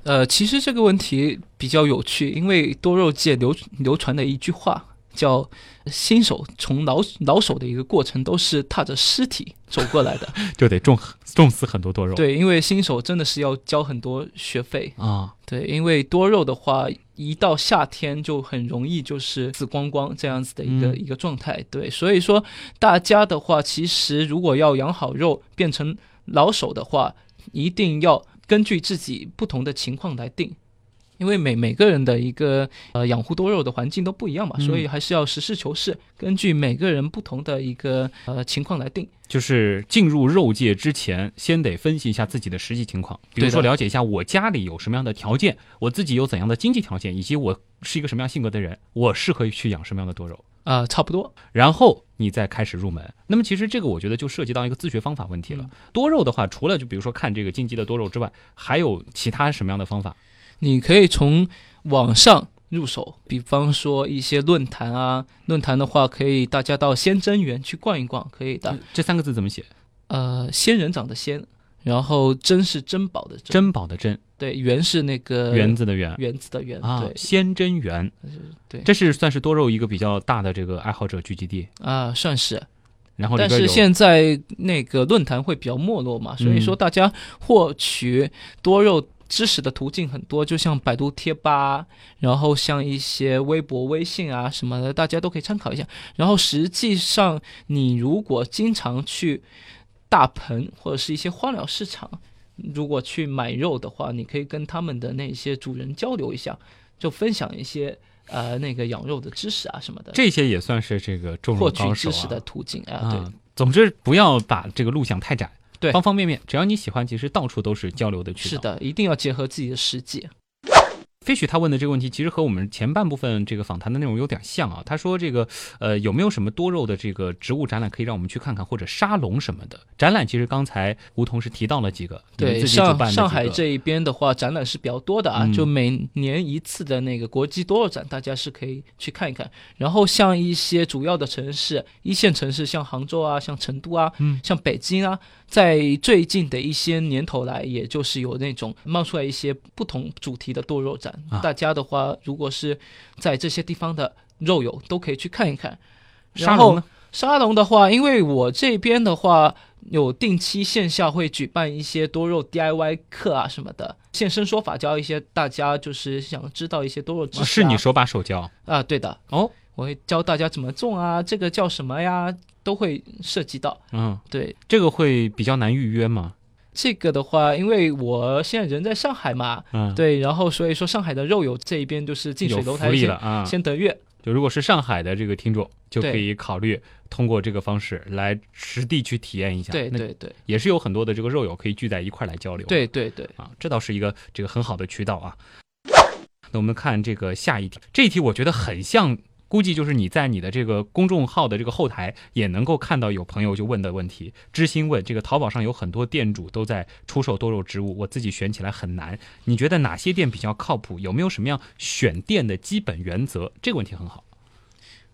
呃，其实这个问题比较有趣，因为多肉界流流传的一句话叫“新手从老老手的一个过程都是踏着尸体走过来的 就得种种死很多多”。肉。对，因为新手真的是要交很多学费。啊，对，因为多肉的话，一到夏天就很容易就是死光光这样子的一个、嗯一个状态。对，所以说大家的话，其实如果要养好肉，变成老手的话，一定要根据自己不同的情况来定。因为每每个人的一个呃养护多肉的环境都不一样嘛，嗯所以还是要实事求是，根据每个人不同的一个呃情况来定。就是进入肉界之前，先得分析一下自己的实际情况，比如说了解一下我家里有什么样的条件，我自己有怎样的经济条件，以及我是一个什么样性格的人，我适合去养什么样的多肉。啊、差不多。然后你再开始入门。那么其实这个我觉得就涉及到一个自学方法问题了。嗯多肉的话，除了就比如说看这个荆棘的多肉之外，还有其他什么样的方法？你可以从网上入手，比方说一些论坛啊，论坛的话可以大家到仙真园去逛一逛，可以的。这三个字怎么写？呃，仙人掌的仙，然后珍是珍宝的珍，珍宝的珍，对，园是那个园子的园。园子的园，啊，对仙真园，对这是算是多肉一个比较大的这个爱好者聚集地。啊，算是。然后但是现在那个论坛会比较没落嘛，所以说大家获取多肉知识的途径很多，就像百度贴吧，然后像一些微博、微信啊什么的，大家都可以参考一下。然后实际上，你如果经常去大棚或者是一些花鸟市场，如果去买肉的话，你可以跟他们的那些主人交流一下，就分享一些呃那个养肉的知识啊什么的，这些也算是这个种获取知识的途径啊，对。啊。总之，不要把这个路想太窄，对方方面面，只要你喜欢，其实到处都是交流的渠道。是的，一定要结合自己的实际。飞许他问的这个问题，其实和我们前半部分这个访谈的内容有点像啊。他说这个呃有没有什么多肉的这个植物展览可以让我们去看看，或者沙龙什么的展览？其实刚才吴同是提到了几个，对，上上海这一边的话，展览是比较多的啊，嗯就每年一次的那个国际多肉展，大家是可以去看一看。然后像一些主要的城市，一线城市，像杭州啊，像成都啊，嗯像北京啊，在最近的一些年头来，也就是有那种冒出来一些不同主题的多肉展。啊大家的话，如果是在这些地方的肉友，都可以去看一看。沙然后龙呢？沙龙的话，因为我这边的话有定期线下会举办一些多肉 DIY 课啊什么的，现身说法教一些大家就是想知道一些多肉知识、啊。是你手把手教啊？对的，哦，我会教大家怎么种啊，这个叫什么呀，都会涉及到。嗯，对这个会比较难预约吗？这个的话，因为我现在人在上海嘛，嗯，，对，然后所以说上海的肉友这一边就是近水楼台先啊。先得月。就如果是上海的这个听众，就可以考虑通过这个方式来实地去体验一下。对对对也是有很多的这个肉友可以聚在一块儿来交流。对对对，啊，这倒是一个这个很好的渠道啊。那我们看这个下一题，这一题我觉得很像，估计就是你在你的这个公众号的这个后台也能够看到有朋友就问的问题。知心问，这个淘宝上有很多店主都在出售多肉植物，我自己选起来很难。你觉得哪些店比较靠谱？有没有什么样选店的基本原则？这个问题很好。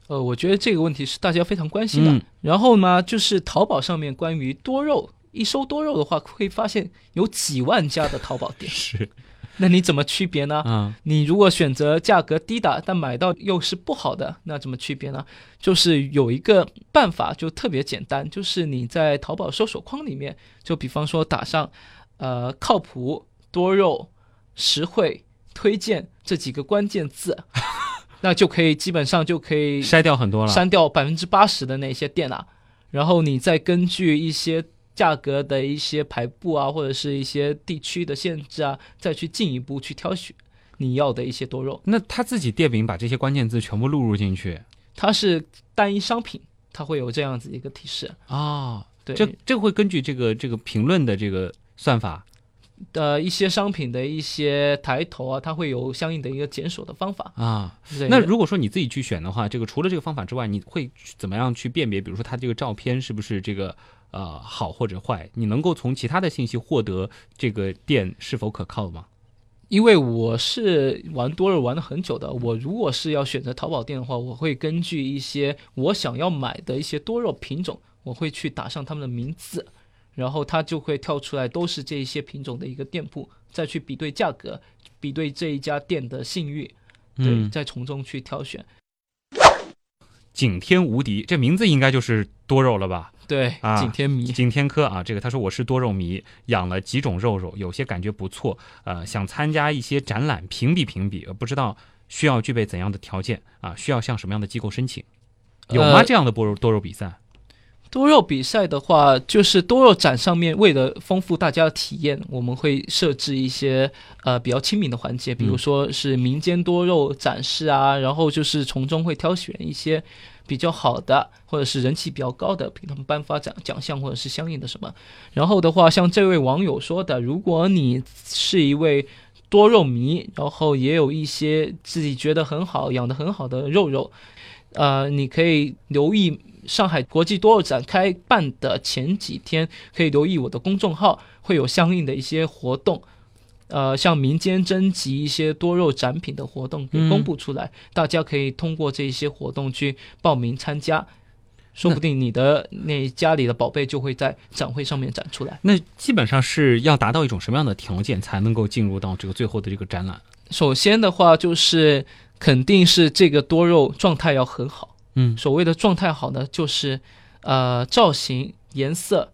呃，我觉得这个问题是大家非常关心的。嗯然后呢，就是淘宝上面关于多肉，一搜多肉的话，会发现有几万家的淘宝店，是，那你怎么区别呢？嗯你如果选择价格低的，但买到又是不好的，那怎么区别呢？就是有一个办法，就特别简单，就是你在淘宝搜索框里面，就比方说打上呃靠谱、多肉、实惠、推荐这几个关键字，那就可以基本上就可以筛掉很多了。删掉百分之八十的那些店啊，然后你再根据一些价格的一些排布啊，或者是一些地区的限制啊，再去进一步去挑选你要的一些多肉。那他自己店名把这些关键字全部录入进去它是单一商品，它会有这样子一个提示。啊、对，这这会根据这个这个评论的这个算法的一些商品的一些抬头啊，它会有相应的一个检索的方法。啊。那如果说你自己去选的话，这个除了这个方法之外，你会怎么样去辨别？比如说它这个照片是不是这个呃好或者坏？你能够从其他的信息获得这个店是否可靠吗？因为我是玩多肉玩了很久的，我如果是要选择淘宝店的话，我会根据一些我想要买的一些多肉品种，我会去打上他们的名字，然后它就会跳出来都是这一些品种的一个店铺，再去比对价格，比对这一家店的信誉，对，嗯再从中去挑选。景天无敌，这名字应该就是多肉了吧？对，啊景天迷。景天科啊，这个他说我是多肉迷，养了几种肉肉，有些感觉不错，呃，想参加一些展览评比评比，呃不知道需要具备怎样的条件啊？需要向什么样的机构申请？有吗？呃这样的多肉多肉比赛？多肉比赛的话，就是多肉展上面为了丰富大家的体验，我们会设置一些呃比较亲民的环节，比如说是民间多肉展示啊，然后就是从中会挑选一些比较好的或者是人气比较高的，给他们颁发奖奖项或者是相应的什么。然后的话，像这位网友说的，如果你是一位多肉迷，然后也有一些自己觉得很好、养得很好的肉肉，呃，你可以留意上海国际多肉展开办的前几天，可以留意我的公众号，会有相应的一些活动。呃，像民间征集一些多肉展品的活动给公布出来，大家可以通过这些活动去报名参加，说不定你的那家里的宝贝就会在展会上面展出来。那基本上是要达到一种什么样的条件才能够进入到这个最后的这个展览？首先的话，就是肯定是这个多肉状态要很好。嗯所谓的状态好呢，就是呃造型、颜色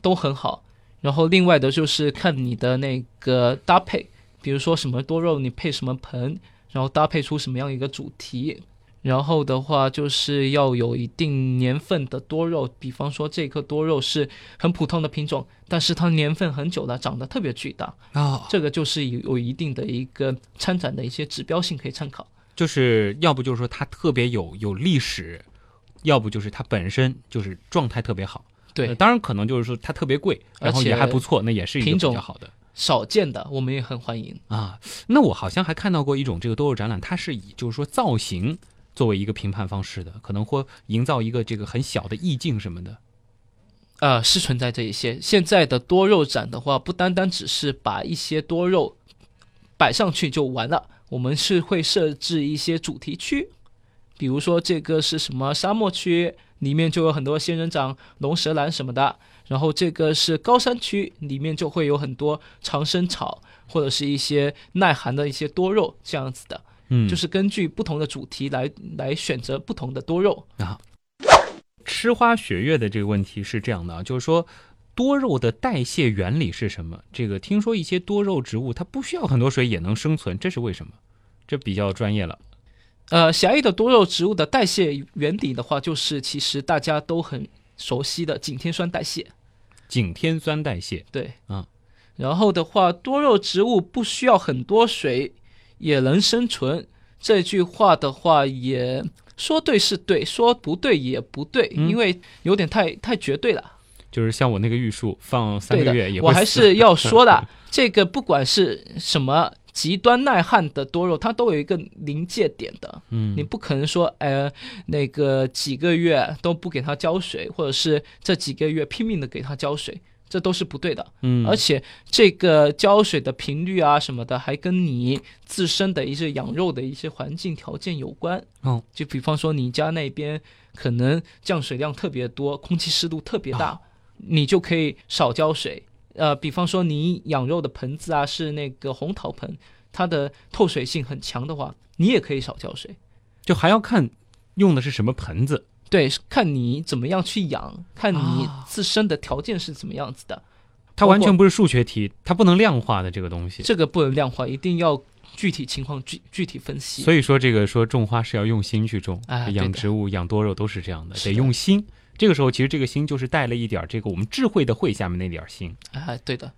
都很好，然后另外的就是看你的那个搭配，比如说什么多肉你配什么盆，然后搭配出什么样一个主题。然后的话，就是要有一定年份的多肉，比方说这颗多肉是很普通的品种，但是它年份很久了，长得特别巨大，啊，这个就是有有一定的一个参展的一些指标性可以参考。就是要不就是说它特别有有历史，要不就是它本身就是状态特别好。对呃当然可能就是说它特别贵，然后而且也还不错，那也是一个比较好的。少见的我们也很欢迎。啊，那我好像还看到过一种这个多肉展览，它是以就是说造型作为一个评判方式的，可能会营造一个这个很小的意境什么的。呃，是存在这一些。现在的多肉展的话，不单单只是把一些多肉摆上去就完了，我们是会设置一些主题区，比如说这个是什么沙漠区，里面就有很多仙人掌、龙舌兰什么的。然后这个是高山区，里面就会有很多长生草或者是一些耐寒的一些多肉这样子的，嗯就是根据不同的主题来来选择不同的多肉。啊，吃花雪月的这个问题是这样的啊，就是说多肉的代谢原理是什么？这个听说一些多肉植物它不需要很多水也能生存，这是为什么？这比较专业了。呃，狭义的多肉植物的代谢原理的话，就是其实大家都很熟悉的景天酸代谢。景天酸代谢，对，啊，然后的话，多肉植物不需要很多水也能生存。这句话的话，也说对是对，说不对也不对，嗯因为有点太太绝对了。就是像我那个玉树放三个月也，会我还是要说的，这个不管是什么极端耐旱的多肉，它都有一个临界点的。嗯你不可能说，呃，那个几个月都不给它浇水，或者是这几个月拼命的给它浇水，这都是不对的。嗯而且这个浇水的频率啊什么的，还跟你自身的一些养肉的一些环境条件有关。哦，就比方说你家那边可能降水量特别多，空气湿度特别大，你就可以少浇水。呃，比方说你养肉的盆子啊是那个红陶盆，它的透水性很强的话，你也可以少浇水。就还要看用的是什么盆子。对，看你怎么样去养，看你啊自身的条件是怎么样子的，它完全不是数学题，它不能量化的这个东西。这个不能量化，一定要具体情况具具体分析。所以说，这个说种花是要用心去种，哎养植物、养多肉都是这样的得用心。这个时候，其实这个心就是带了一点儿这个我们智慧的慧下面那点儿心。哎，对的，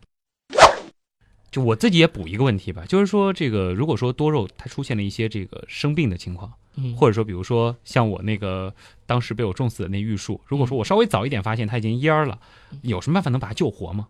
就我自己也补一个问题吧，就是说这个如果说多肉它出现了一些这个生病的情况，嗯，或者说比如说像我那个当时被我种死的那玉树，如果说我稍微早一点发现它已经蔫儿了，有什么办法能把它救活吗？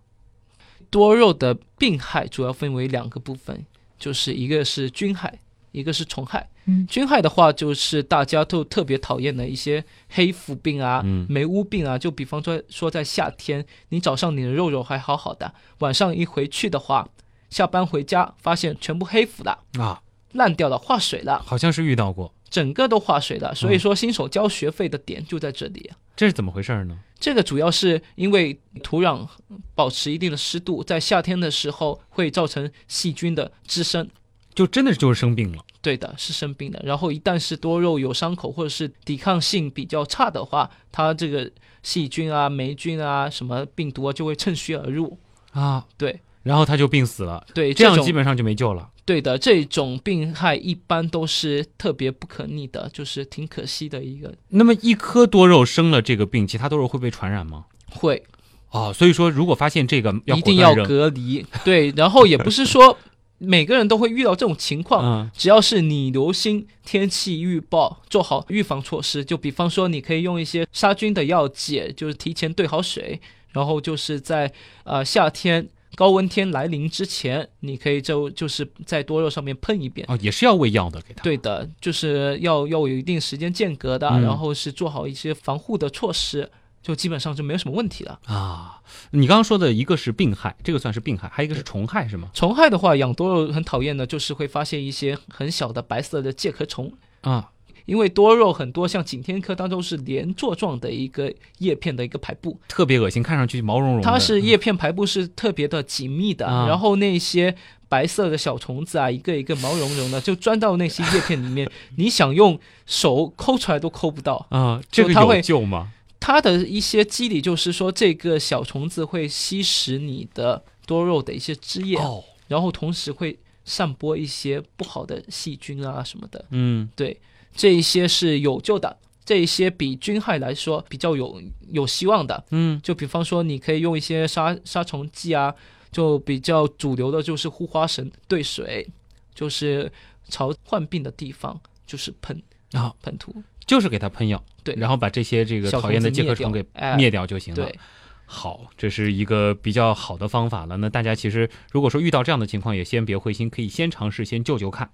多肉的病害主要分为两个部分，就是一个是菌害，一个是虫害。嗯菌害的话，就是大家都特别讨厌的一些黑腐病啊、嗯霉污病啊。就比方说说在夏天，你早上你的肉肉还好好的，晚上一回去的话，下班回家发现全部黑腐了、啊，烂掉了、化水了，好像是遇到过，整个都化水了。所以说，新手交学费的点就在这里。这是怎么回事呢？这个主要是因为土壤保持一定的湿度，在夏天的时候会造成细菌的滋生。就真的就是生病了对的，是生病的。然后一旦是多肉有伤口或者是抵抗性比较差的话，它这个细菌啊、霉菌啊、什么病毒啊就会趁虚而入。啊，对然后它就病死了，对，这样基本上就没救了。对的，这种病害一般都是特别不可逆的，就是挺可惜的一个那么一颗多肉生了这个病，其他多肉会被传染吗？会。哦，所以说如果发现这个要一定要隔离。对，然后也不是说每个人都会遇到这种情况，嗯只要是你留心天气预报，做好预防措施，就比方说你可以用一些杀菌的药剂，就是提前兑好水，然后就是在呃夏天。高温天来临之前，你可以就就是在多肉上面喷一遍。啊，也是要喂药的给它。对的，就是要要有一定时间间隔的，嗯然后是做好一些防护的措施，就基本上就没有什么问题了。啊，你刚刚说的一个是病害，这个算是病害，还有一个是虫害是吗？虫害的话，养多肉很讨厌的，就是会发现一些很小的白色的介壳虫。啊，因为多肉很多，像景天科当中是连座状的一个叶片的一个排布，特别恶心，看上去毛茸茸。它是叶片排布是特别的紧密的，啊然后那些白色的小虫子啊，一个一个毛茸茸的，就钻到那些叶片里面，你想用手抠出来都抠不到。啊，这个有就它会救吗？它的一些机理就是说，这个小虫子会吸食你的多肉的一些汁液，哦，然后同时会散播一些不好的细菌啊什么的。嗯，对，这一些是有救的，这一些比菌害来说比较有有希望的。嗯，就比方说，你可以用一些杀杀虫剂啊，就比较主流的就是护花神兑水，就是朝患病的地方就是喷啊，喷涂。就是给它喷药，对然后把这些这个讨厌的介壳虫给哎灭掉就行了。对，好，这是一个比较好的方法了。那大家其实如果说遇到这样的情况，也先别灰心，可以先尝试先救救看。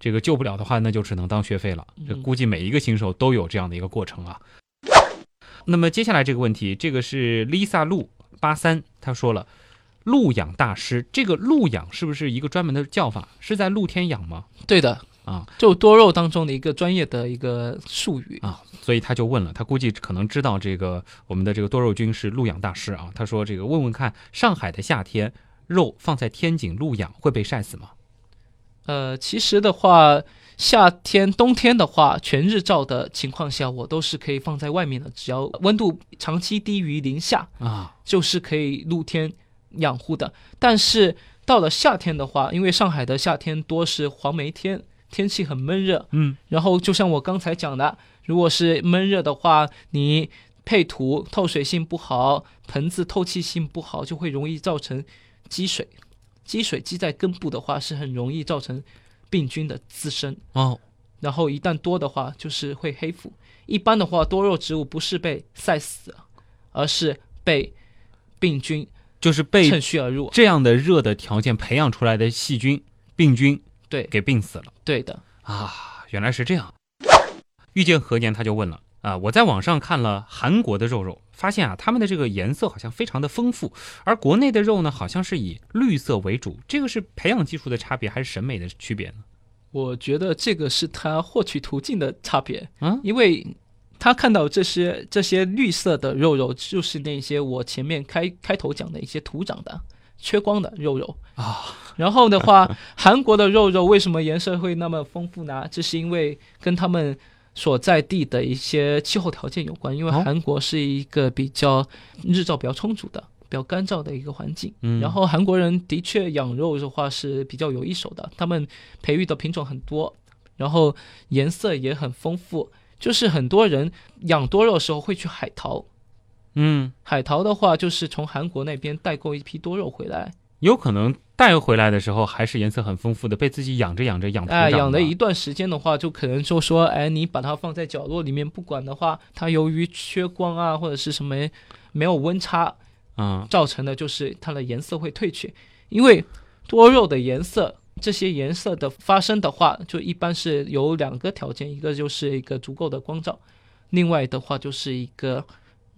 这个救不了的话，那就只能当学费了。这嗯估计每一个新手都有这样的一个过程啊。那么接下来这个问题，这个是 Lisa 路八三，他说了，鹿养大师，这个鹿养是不是一个专门的叫法？是在露天养吗？对的啊，就多肉当中的一个专业的一个术语。啊，所以他就问了，他估计可能知道这个我们的这个多肉君是鹿养大师啊。他说这个问问看，上海的夏天肉放在天井鹿养会被晒死吗？呃，其实的话，夏天、冬天的话，全日照的情况下，我都是可以放在外面的，只要温度长期低于零下，啊，就是可以露天养护的。但是到了夏天的话，因为上海的夏天多是黄梅天，天气很闷热，嗯，然后就像我刚才讲的，如果是闷热的话，你配土透水性不好，盆子透气性不好，就会容易造成积水。积水积在根部的话，是很容易造成病菌的滋生。哦，然后一旦多的话，就是会黑腐。一般的话，多肉植物不是被晒死，而是被病菌就是被趁虚而入。这样的热的条件培养出来的细菌、病菌对，给病死了对的。啊！原来是这样。遇见何年他就问了啊，我在网上看了韩国的肉肉，发现啊，他们的这个颜色好像非常的丰富，而国内的肉呢，好像是以绿色为主。这个是培养技术的差别，还是审美的区别呢？我觉得这个是他获取途径的差别，嗯因为他看到这些这些绿色的肉肉，就是那些我前面开开头讲的一些土长的、缺光的肉肉啊。然后的话，韩国的肉肉为什么颜色会那么丰富呢？这是因为跟他们所在地的一些气候条件有关，因为哦韩国是一个比较日照比较充足的。比较干燥的一个环境，嗯然后韩国人的确养肉的话是比较有一手的，他们培育的品种很多，然后颜色也很丰富。就是很多人养多肉的时候会去海淘，嗯，海淘的话就是从韩国那边代购一批多肉回来，有可能带回来的时候还是颜色很丰富的，被自己养着养着养土哎，养了一段时间的话，就可能就说，哎，你把它放在角落里面不管的话，它由于缺光啊或者是什么没有温差，嗯。造成的就是它的颜色会褪去，因为多肉的颜色，这些颜色的发生的话，就一般是有两个条件，一个就是一个足够的光照，另外的话就是一个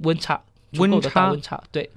温差，足够的大温差温差，对，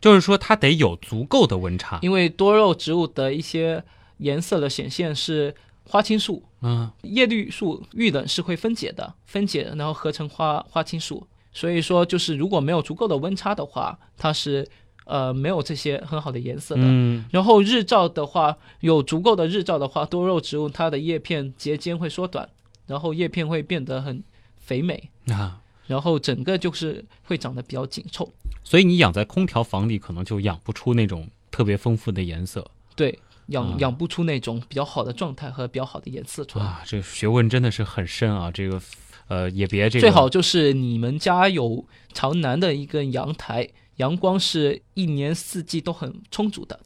就是说它得有足够的温差。因为多肉植物的一些颜色的显现是花青素、嗯叶绿素遇冷是会分解的，分解然后合成花花青素。所以说，就是如果没有足够的温差的话，它是呃没有这些很好的颜色的。嗯然后日照的话，有足够的日照的话，多肉植物它的叶片节间会缩短，然后叶片会变得很肥美，啊，然后整个就是会长得比较紧凑。所以你养在空调房里，可能就养不出那种特别丰富的颜色对，养、啊养不出那种比较好的状态和比较好的颜色出来。啊。这个学问真的是很深啊。这个呃，也别这个最好就是你们家有朝南的一个阳台，阳光是一年四季都很充足的。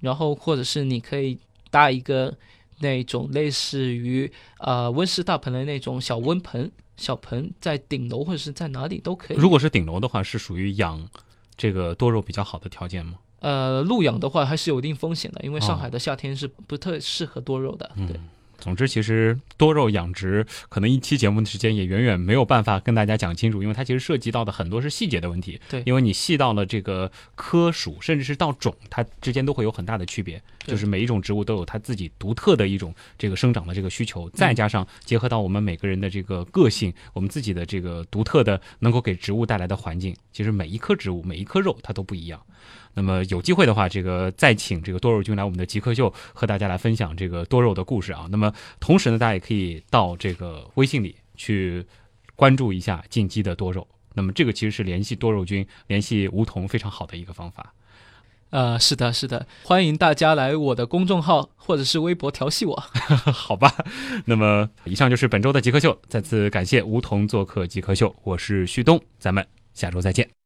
然后或者是你可以搭一个那种类似于呃温室大棚的那种小温盆、小盆，在顶楼或者是在哪里都可以。如果是顶楼的话，是属于养这个多肉比较好的条件吗？呃露养的话还是有一定风险的，因为上哦海的夏天是不特适合多肉的。对，总之，其实多肉养殖可能一期节目的时间也远远没有办法跟大家讲清楚，因为它其实涉及到的很多是细节的问题。对因为你细到了这个科属，甚至是到种，它之间都会有很大的区别。对就是每一种植物都有它自己独特的一种这个生长的这个需求，再加上结合到我们每个人的这个个性，我们自己的这个独特的能够给植物带来的环境，其实每一棵植物、每一棵肉它都不一样。那么有机会的话，这个再请这个多肉君来我们的极客秀和大家来分享这个多肉的故事啊。那么同时呢，大家也可以到这个微信里去关注一下进击的多肉。那么这个其实是联系多肉君、联系梧桐非常好的一个方法。呃，是的，是的，欢迎大家来我的公众号或者是微博调戏我。好吧，那么以上就是本周的极客秀，再次感谢梧桐做客极客秀，我是旭东，咱们下周再见。